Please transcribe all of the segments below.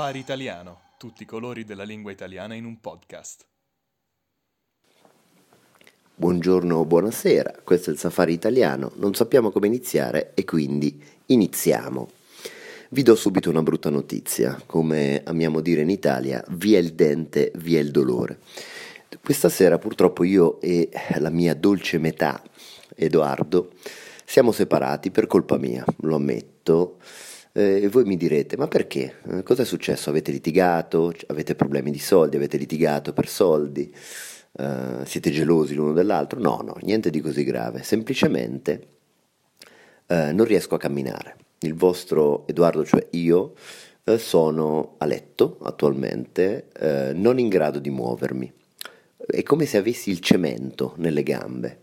Safari Italiano, tutti i colori della lingua italiana in un podcast. Buongiorno o buonasera, questo è il Safari Italiano, non sappiamo come iniziare e quindi iniziamo. Vi do subito una brutta notizia, come amiamo dire in Italia, via il dente, via il dolore. Questa sera purtroppo io e la mia dolce metà, Edoardo, siamo separati per colpa mia, lo ammetto. Eh, e voi mi direte, ma perché? Eh, cosa è successo? Avete litigato? Avete problemi di soldi? Avete litigato per soldi? Uh, siete gelosi l'uno dell'altro? No, no, niente di così grave. Semplicemente uh, non riesco a camminare. Il vostro Edoardo, cioè io, uh, sono a letto attualmente, non in grado di muovermi. È come se avessi il cemento nelle gambe.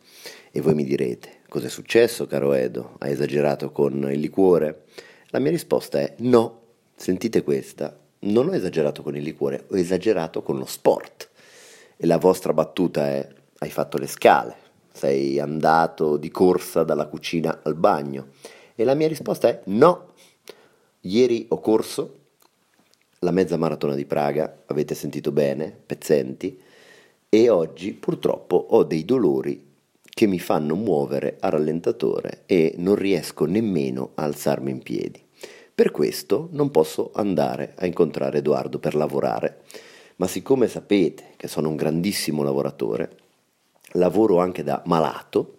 E voi mi direte, cos'è successo, caro Edo? Hai esagerato con il liquore? La mia risposta è no, sentite questa, non ho esagerato con il liquore, ho esagerato con lo sport. E la vostra battuta è hai fatto le scale, sei andato di corsa dalla cucina al bagno. E la mia risposta è no. Ieri ho corso la mezza maratona di Praga, avete sentito bene, pezzenti, e oggi purtroppo ho dei dolori che mi fanno muovere a rallentatore e non riesco nemmeno a alzarmi in piedi. Per questo non posso andare a incontrare Edoardo per lavorare, ma siccome sapete che sono un grandissimo lavoratore, lavoro anche da malato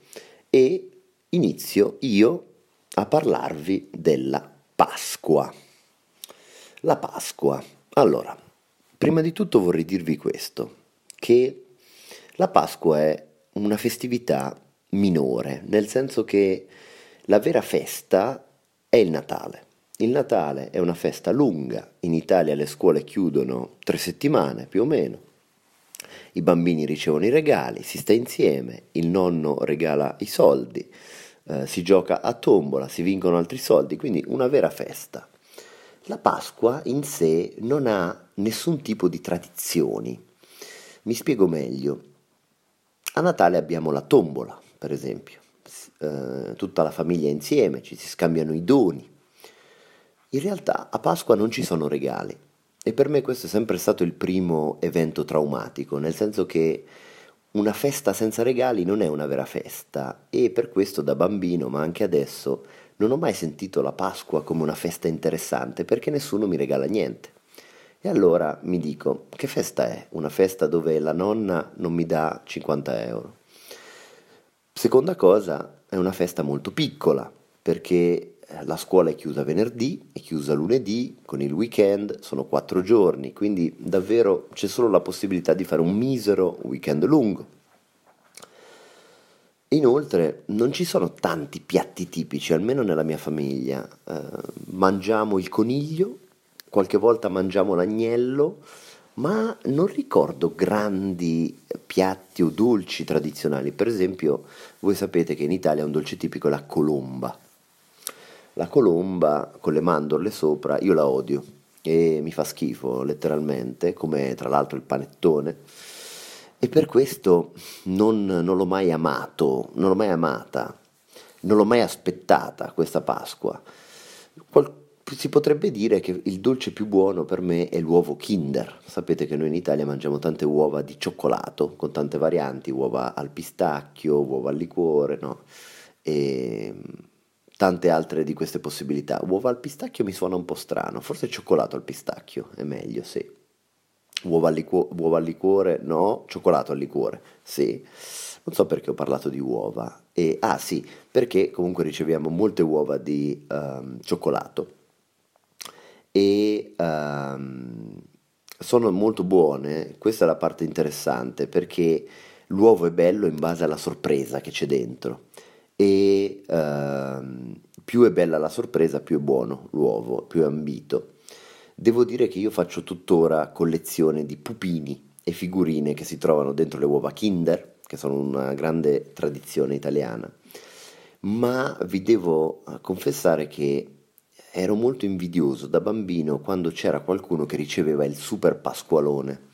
e inizio io a parlarvi della Pasqua. La Pasqua. Allora, prima di tutto vorrei dirvi questo, che la Pasqua è una festività minore, nel senso che la vera festa è il Natale. Il Natale è una festa lunga, in Italia le scuole chiudono tre settimane più o meno, i bambini ricevono i regali, si sta insieme, il nonno regala i soldi, eh, si gioca a tombola, si vincono altri soldi, quindi una vera festa. La Pasqua in sé non ha nessun tipo di tradizioni. Mi spiego meglio. A Natale abbiamo la tombola, per esempio, eh, tutta la famiglia insieme, ci si scambiano i doni. In realtà a Pasqua non ci sono regali e per me questo è sempre stato il primo evento traumatico, nel senso che una festa senza regali non è una vera festa e per questo da bambino, ma anche adesso, non ho mai sentito la Pasqua come una festa interessante perché nessuno mi regala niente. E allora mi dico, che festa è? Una festa dove la nonna non mi dà 50 euro. Seconda cosa, è una festa molto piccola, perché eh, la scuola è chiusa venerdì, è chiusa lunedì, con il weekend sono quattro giorni, quindi davvero c'è solo la possibilità di fare un misero weekend lungo. Inoltre non ci sono tanti piatti tipici, almeno nella mia famiglia. Eh, mangiamo il coniglio, qualche volta mangiamo l'agnello, ma non ricordo grandi piatti o dolci tradizionali. Per esempio, voi sapete che in Italia un dolce tipico è la colomba. La colomba con le mandorle sopra, io la odio e mi fa schifo letteralmente, come tra l'altro il panettone. E per questo non, non l'ho mai amato, non l'ho mai amata, non l'ho mai aspettata questa Pasqua. Qual- si potrebbe dire che il dolce più buono per me è l'uovo Kinder. Sapete che noi in Italia mangiamo tante uova di cioccolato con tante varianti, uova al pistacchio, uova al liquore, no? E tante altre di queste possibilità. Uova al pistacchio mi suona un po' strano, forse cioccolato al pistacchio è meglio, sì. Uova al, liquo- uova al liquore, no. Cioccolato al liquore, sì. Non so perché ho parlato di uova. E, ah sì, perché comunque riceviamo molte uova di um, cioccolato e um, sono molto buone, questa è la parte interessante perché l'uovo è bello in base alla sorpresa che c'è dentro. E uh, più è bella la sorpresa più è buono l'uovo, più è ambito. Devo dire che io faccio tuttora collezione di pupini e figurine che si trovano dentro le uova Kinder, che sono una grande tradizione italiana, ma vi devo eh, confessare che ero molto invidioso da bambino quando c'era qualcuno che riceveva il super pasqualone.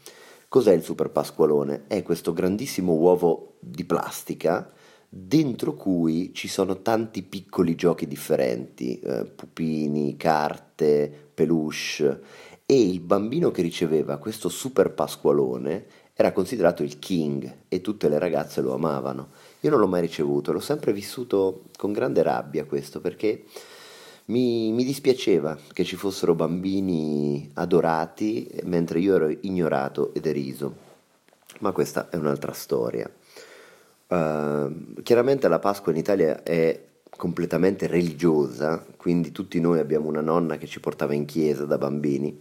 Cos'è il super pasqualone? È questo grandissimo uovo di plastica dentro cui ci sono tanti piccoli giochi differenti, eh, pupini, carte, peluche e il bambino che riceveva questo super pasqualone era considerato il king e tutte le ragazze lo amavano. Io non l'ho mai ricevuto, l'ho sempre vissuto con grande rabbia questo perché mi, mi, dispiaceva che ci fossero bambini adorati mentre io ero ignorato e deriso, ma questa è un'altra storia. Uh, chiaramente la Pasqua in Italia è completamente religiosa, quindi tutti noi abbiamo una nonna che ci portava in chiesa da bambini.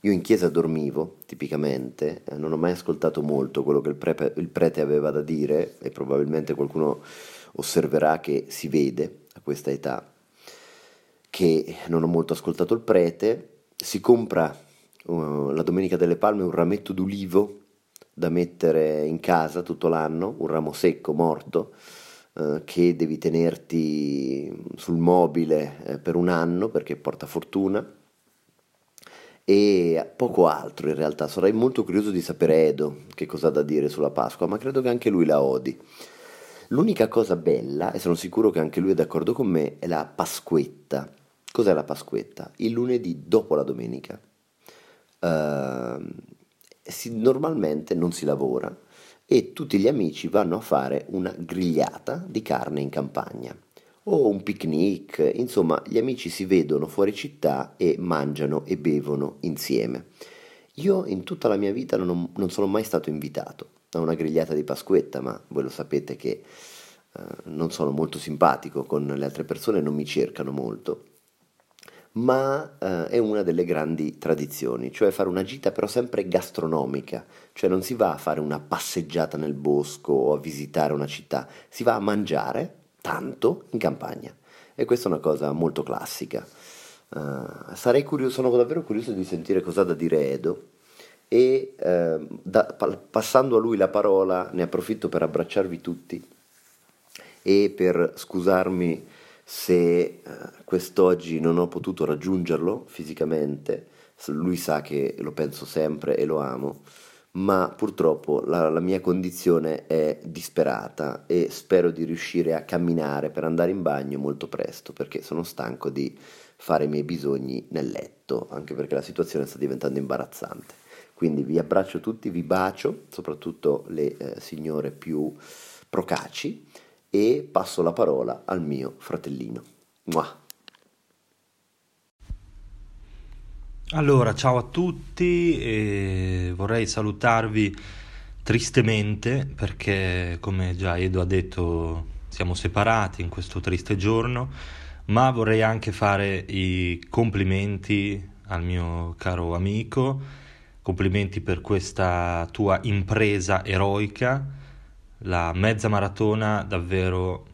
Io in chiesa dormivo, tipicamente, eh, non ho mai ascoltato molto quello che il, prepe, il prete aveva da dire e probabilmente qualcuno osserverà che si vede a questa età che non ho molto ascoltato il prete, si compra uh, la Domenica delle Palme un rametto d'ulivo da mettere in casa tutto l'anno, un ramo secco, morto, uh, che devi tenerti sul mobile eh, per un anno perché porta fortuna e poco altro in realtà. Sarei molto curioso di sapere Edo che cosa ha da dire sulla Pasqua, ma credo che anche lui la odi. L'unica cosa bella, e sono sicuro che anche lui è d'accordo con me, è la Pasquetta. Cos'è la Pasquetta? Il lunedì dopo la domenica. Uh, si, normalmente non si lavora e tutti gli amici vanno a fare una grigliata di carne in campagna o un picnic, insomma gli amici si vedono fuori città e mangiano e bevono insieme. Io in tutta la mia vita non, non sono mai stato invitato a una grigliata di Pasquetta, ma voi lo sapete che uh, non sono molto simpatico con le altre persone, non mi cercano molto ma eh, è una delle grandi tradizioni, cioè fare una gita però sempre gastronomica, cioè non si va a fare una passeggiata nel bosco o a visitare una città, si va a mangiare tanto in campagna e questa è una cosa molto classica. Uh, curioso, sono davvero curioso di sentire cosa ha da dire Edo e uh, da, pa- passando a lui la parola ne approfitto per abbracciarvi tutti e per scusarmi se eh, quest'oggi non ho potuto raggiungerlo fisicamente, lui sa che lo penso sempre e lo amo, ma purtroppo la, la, mia condizione è disperata e spero di riuscire a camminare per andare in bagno molto presto perché sono stanco di fare i miei bisogni nel letto, anche perché la situazione sta diventando imbarazzante. Quindi vi abbraccio tutti, vi bacio, soprattutto le eh, signore più procaci e passo la parola al mio fratellino. Mua. Allora, ciao a tutti e vorrei salutarvi tristemente perché, come già Edo ha detto, siamo separati in questo triste giorno, ma vorrei anche fare i complimenti al mio caro amico, complimenti per questa tua impresa eroica la mezza maratona davvero,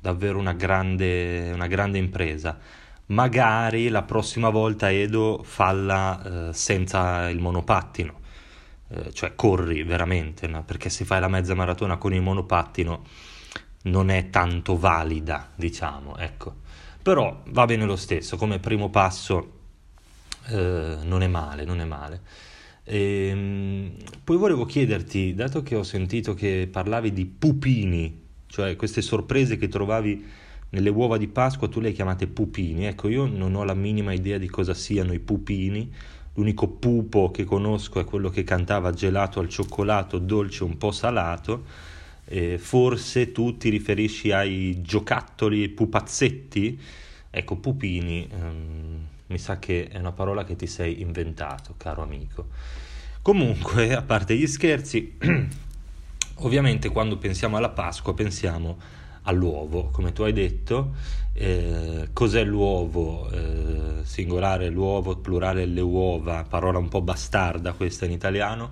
davvero una, grande, una grande impresa. Magari la prossima volta Edo falla eh, senza il monopattino, eh, cioè corri veramente, no? perché se fai la mezza maratona con il monopattino non è tanto valida, diciamo, ecco. Però va bene lo stesso, come primo passo eh, non è male, non è male. E, ehm, poi volevo chiederti, dato che ho sentito che parlavi di pupini, cioè queste sorprese che trovavi nelle uova di Pasqua, tu le hai chiamate pupini. Ecco, io non ho la minima idea di cosa siano i pupini. L'unico pupo che conosco è quello che cantava gelato al cioccolato, dolce un po' salato. Eh, forse tu ti riferisci ai giocattoli pupazzetti? Ecco, pupini. Ehm, mi sa che è una parola che ti sei inventato, caro amico. Comunque, a parte gli scherzi, ovviamente quando pensiamo alla Pasqua pensiamo all'uovo, come tu hai detto. Eh, cos'è l'uovo? Eh, singolare l'uovo, plurale le uova, parola un po' bastarda questa in italiano.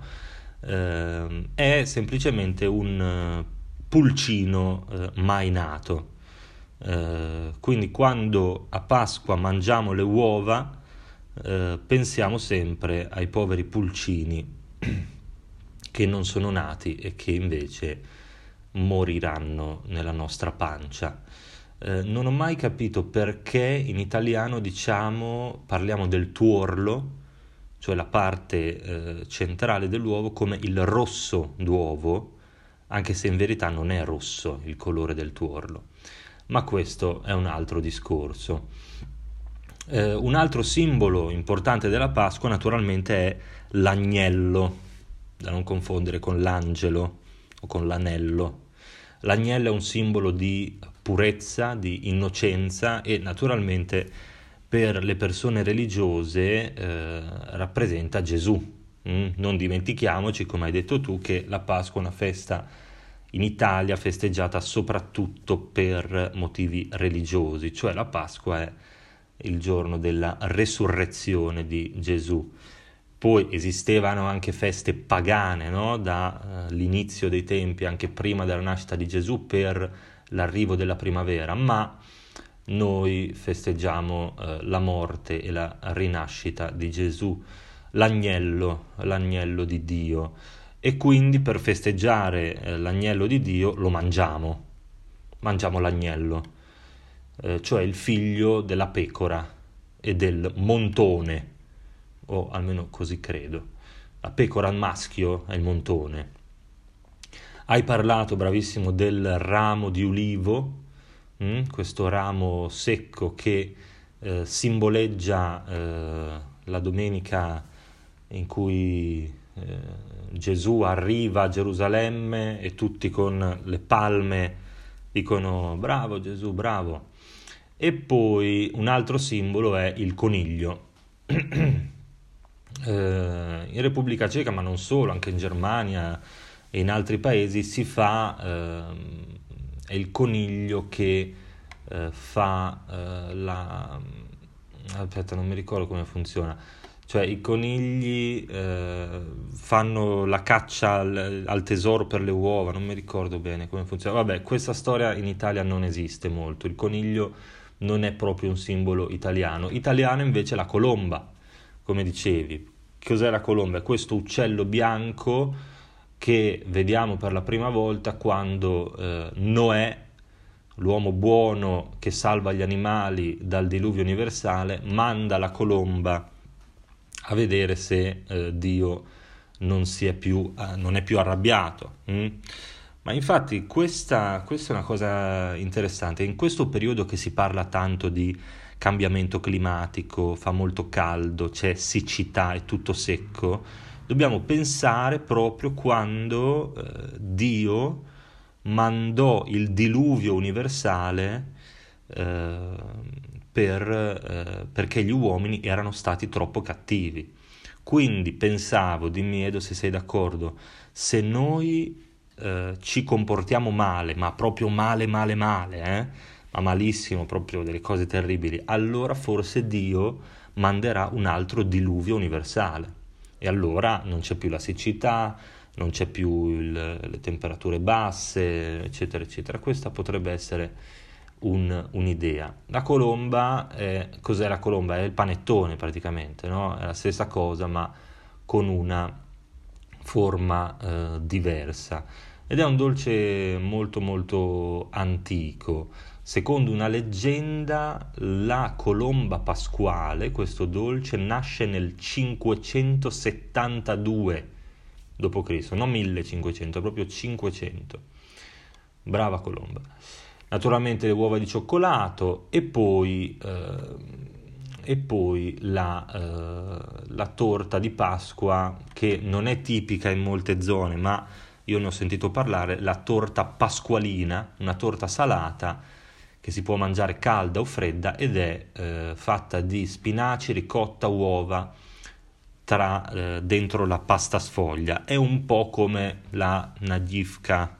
Eh, è semplicemente un pulcino eh, mai nato eh, quindi quando a Pasqua mangiamo le uova eh, pensiamo sempre ai poveri pulcini che non sono nati e che invece moriranno nella nostra pancia. Eh, non ho mai capito perché in italiano diciamo, parliamo del tuorlo, cioè la parte eh, centrale dell'uovo, come il rosso d'uovo, anche se in verità non è rosso il colore del tuorlo ma questo è un altro discorso. Eh, un altro simbolo importante della Pasqua naturalmente è l'agnello, da non confondere con l'angelo o con l'anello. L'agnello è un simbolo di purezza, di innocenza e naturalmente per le persone religiose eh, rappresenta Gesù. Mm? Non dimentichiamoci, come hai detto tu, che la Pasqua è una festa in Italia festeggiata soprattutto per motivi religiosi, cioè la Pasqua è il giorno della resurrezione di Gesù. Poi esistevano anche feste pagane no? dall'inizio eh, dei tempi, anche prima della nascita di Gesù, per l'arrivo della primavera, ma noi festeggiamo eh, la morte e la rinascita di Gesù, l'agnello, l'agnello di Dio, e quindi per festeggiare eh, l'agnello di Dio lo mangiamo, mangiamo l'agnello eh, cioè il figlio della pecora e del montone, o almeno così credo. La pecora al maschio è il montone. Hai parlato, bravissimo, del ramo di ulivo, mh? Mm? questo ramo secco che eh, simboleggia eh, la domenica in cui Gesù arriva a Gerusalemme e tutti con le palme dicono bravo Gesù, bravo. E poi un altro simbolo è il coniglio. eh, in Repubblica Ceca, ma non solo, anche in Germania e in altri paesi si fa, eh, è il coniglio che eh, fa eh, la... aspetta, non mi ricordo come funziona. Cioè i conigli eh, fanno la caccia al, al, tesoro per le uova, non mi ricordo bene come funziona. Vabbè, questa storia in Italia non esiste molto. Il coniglio non è proprio un simbolo italiano. Italiano invece è la colomba, come dicevi. Cos'è la colomba? È questo uccello bianco che vediamo per la prima volta quando eh, Noè, l'uomo buono che salva gli animali dal diluvio universale, manda la colomba a vedere se eh, Dio non, è più, eh, non, è più, arrabbiato. Hm? Ma infatti questa, questa, è una cosa interessante. In questo periodo che si parla tanto di cambiamento climatico, fa molto caldo, c'è siccità, è tutto secco, dobbiamo pensare proprio quando eh, Dio mandò il diluvio universale eh, per, eh, perché gli uomini erano stati troppo cattivi. Quindi pensavo, dimmi Edo se sei d'accordo, se noi eh, ci comportiamo male, ma proprio male, male, male, eh? ma malissimo, proprio delle cose terribili, allora forse Dio manderà un altro diluvio universale. E allora non c'è più la siccità, non c'è più il, le temperature basse, eccetera, eccetera. Questa potrebbe essere un, un'idea. La colomba, è, cos'è la colomba? È il panettone praticamente, no? È la stessa cosa, ma con una forma eh, diversa ed è un dolce molto molto antico. Secondo una leggenda, la colomba pasquale, questo dolce, nasce nel 572 d.C., non 1500, proprio 500. Brava colomba. Naturalmente le uova di cioccolato e poi eh, e poi la, eh, la, torta di Pasqua che non è tipica in molte zone, ma io ne ho sentito parlare, la torta pasqualina, una torta salata che si può mangiare calda o fredda ed è eh, fatta di spinaci, ricotta, uova tra, eh, dentro la pasta sfoglia. È un po' come la nadivka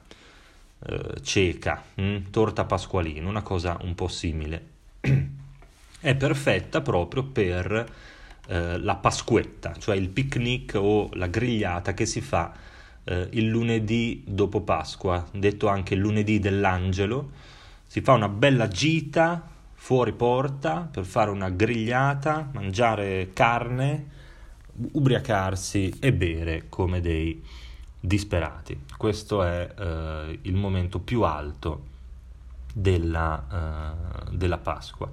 eh, ceca, mh? Mm? torta pasqualina, una cosa un po' simile. è perfetta proprio per eh, la pasquetta, cioè il picnic o la grigliata che si fa eh, il lunedì dopo Pasqua, detto anche il lunedì dell'angelo. Si fa una bella gita fuori porta per fare una grigliata, mangiare carne, ubriacarsi e bere come dei disperati. Questo è eh, il momento più alto della, uh, della Pasqua.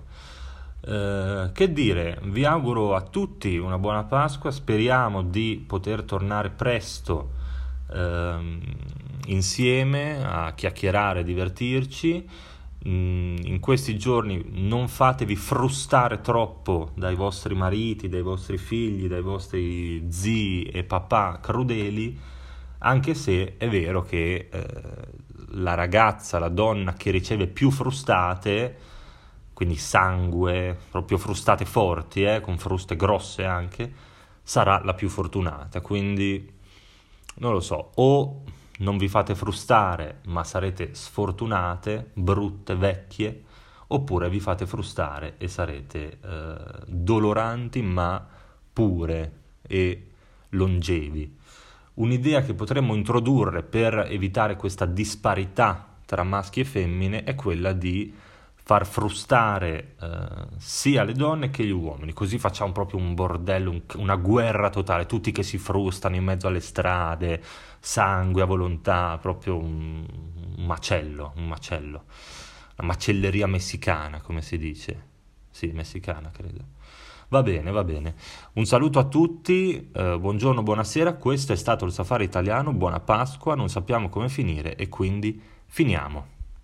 Eh, che dire, vi auguro a tutti una buona Pasqua, speriamo di poter tornare presto uh, insieme a chiacchierare, divertirci. Mm, in questi giorni non fatevi frustare troppo dai vostri mariti, dai vostri figli, dai vostri zii e papà crudeli, anche se è vero che eh, la ragazza, la donna che riceve più frustate, quindi sangue, proprio frustate forti, eh, con fruste grosse anche, sarà la più fortunata. Quindi non lo so, o non vi fate frustare, ma sarete sfortunate, brutte, vecchie, oppure vi fate frustare e sarete eh, doloranti, ma pure e longevi. Un'idea che potremmo introdurre per evitare questa disparità tra maschi e femmine è quella di far frustare eh, sia le donne che gli uomini, così facciamo proprio un bordello, un, una guerra totale, tutti che si frustano in mezzo alle strade, sangue a volontà, proprio un, un macello, un macello, la macelleria messicana, come si dice, sì, messicana credo. Va bene, va bene. Un saluto a tutti, eh, buongiorno, buonasera, questo è stato il Safari Italiano, buona Pasqua, non sappiamo come finire e quindi finiamo.